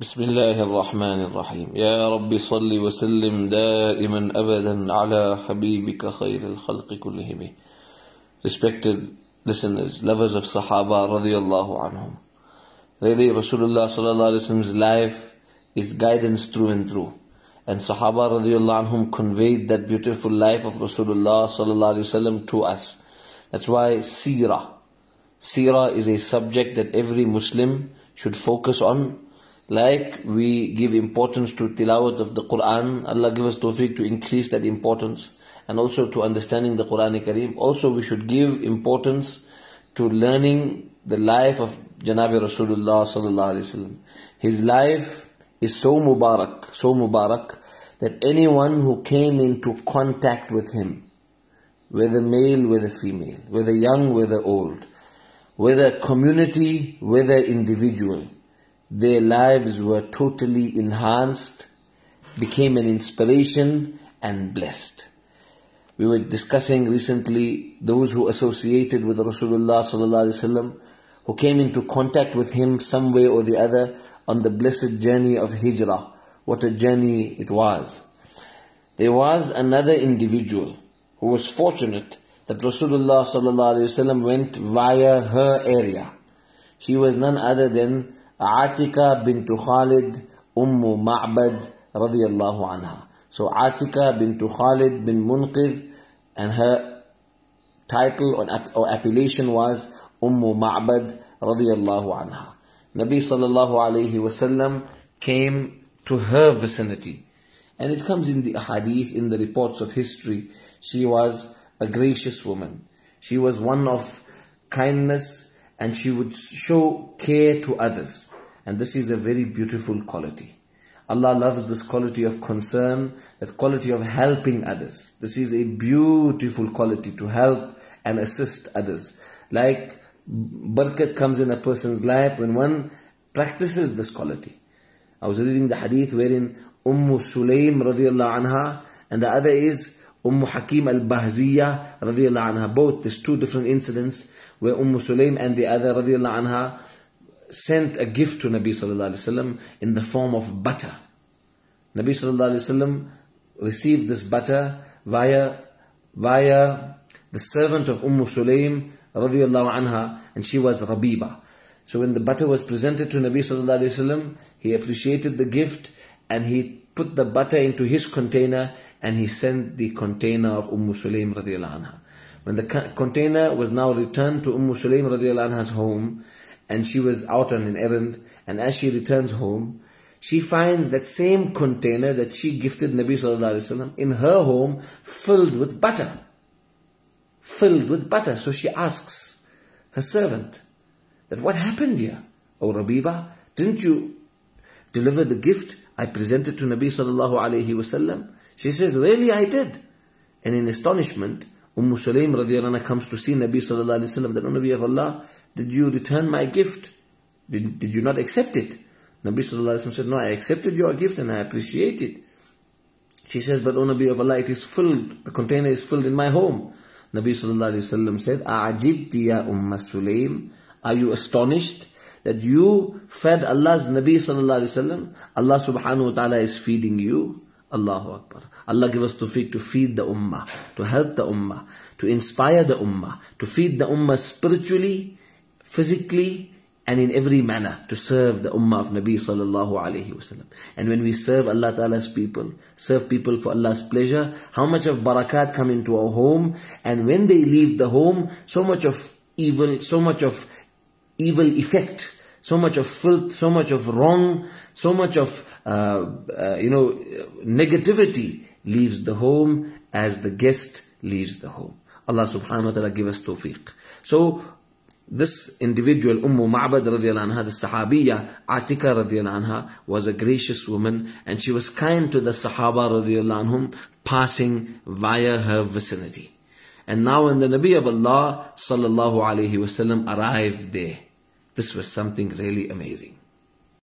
بسم الله الرحمن الرحيم يا رب صل وسلم دائما أبدا على حبيبك خير الخلق كلهم Respected listeners, lovers of Sahaba radiallahu anhum. Really Rasulullah sallallahu alayhi wasallam's life is guidance through and through. And Sahaba radiallahu anhum conveyed that beautiful life of Rasulullah sallallahu alayhi wasallam to us. That's why seerah. Seerah is a subject that every Muslim should focus on like we give importance to tilawat of the Quran, Allah give us tawfiq to increase that importance and also to understanding the Quran Kareem. Also we should give importance to learning the life of Janabi Rasulullah sallallahu alaihi wasallam. His life is so mubarak, so mubarak that anyone who came into contact with him, whether male, whether female, whether young, whether old, whether community, whether individual, their lives were totally enhanced, became an inspiration and blessed. We were discussing recently those who associated with Rasulullah who came into contact with him some way or the other on the blessed journey of Hijrah. What a journey it was. There was another individual who was fortunate that Rasulullah went via her area. She was none other than Atika bint Khalid Ummu Ma'bad radiyallahu anha. So Atika bint Khalid bin Munqidh and her title or, appellation was Ummu Ma'bad radiyallahu anha. Nabi sallallahu alayhi wasallam came to her vicinity. And it comes in the hadith, in the reports of history. She was a gracious woman. She was one of kindness and she would show care to others. And this is a very beautiful quality. Allah loves this quality of concern, that quality of helping others. This is a beautiful quality to help and assist others. Like barakat comes in a person's life when one practices this quality. I was reading the hadith wherein Umm Sulaim radiallahu anha and the other is Umm Hakim al-Bahziya radiallahu anha. Both, there's two different incidents where Umm Sulaim and the other radiallahu anha sent a gift to Nabi sallallahu alaihi wasallam in the form of butter. Nabi sallallahu alaihi wasallam received this butter via via the servant of Umm Sulaim radiallahu anha and she was Rabiba. So when the butter was presented to Nabi sallallahu alaihi wasallam, he appreciated the gift and he put the butter into his container and he sent the container of Umm Sulaim radiallahu anha. When the container was now returned to Umm Sulaim radiallahu anha's home, and she was out on an errand, and as she returns home, she finds that same container that she gifted Nabi Sallallahu Alaihi Wasallam in her home filled with butter. Filled with butter. So she asks her servant that what happened here? Oh Rabiba, didn't you deliver the gift I presented to Nabi Sallallahu Alaihi Wasallam? She says, really I did. And in astonishment, Umm radiallahu anha comes to see Nabi Sallallahu Alaihi Wasallam, that, O Nabi of Allah, did you return my gift? Did, did you not accept it? Nabi Sallallahu Alaihi Wasallam said, No, I accepted your gift and I appreciate it. She says, But O Nabi of Allah, it is filled, the container is filled in my home. Nabi Sallallahu Alaihi Wasallam said, A'ajibti ya Umm Sulaim. Are you astonished that you fed Allah's Nabi Sallallahu Alaihi Wasallam? Allah Subhanahu Wa Ta'ala is feeding you. Allahu Akbar. Allah give us tawfiq to feed the ummah, to help the ummah, to inspire the ummah, to feed the ummah spiritually, physically and in every manner to serve the ummah of Nabi sallallahu alayhi wasallam. And when we serve Allah Ta'ala's people, serve people for Allah's pleasure, how much of barakat come into our home and when they leave the home, so much of evil, so much of evil effect, so much of filth, so much of wrong, so much of, uh, uh, you know, negativity leaves the home as the guest leaves the home. Allah subhanahu wa ta'ala give us tawfiq. So, this individual, Ummu Ma'bad radiallahu anha, the Sahabiya, Atika radiallahu anha, was a gracious woman and she was kind to the Sahaba radiallahu anhum, passing via her vicinity. And now when the Nabi of Allah sallallahu alayhi wasallam arrived there, this was something really amazing.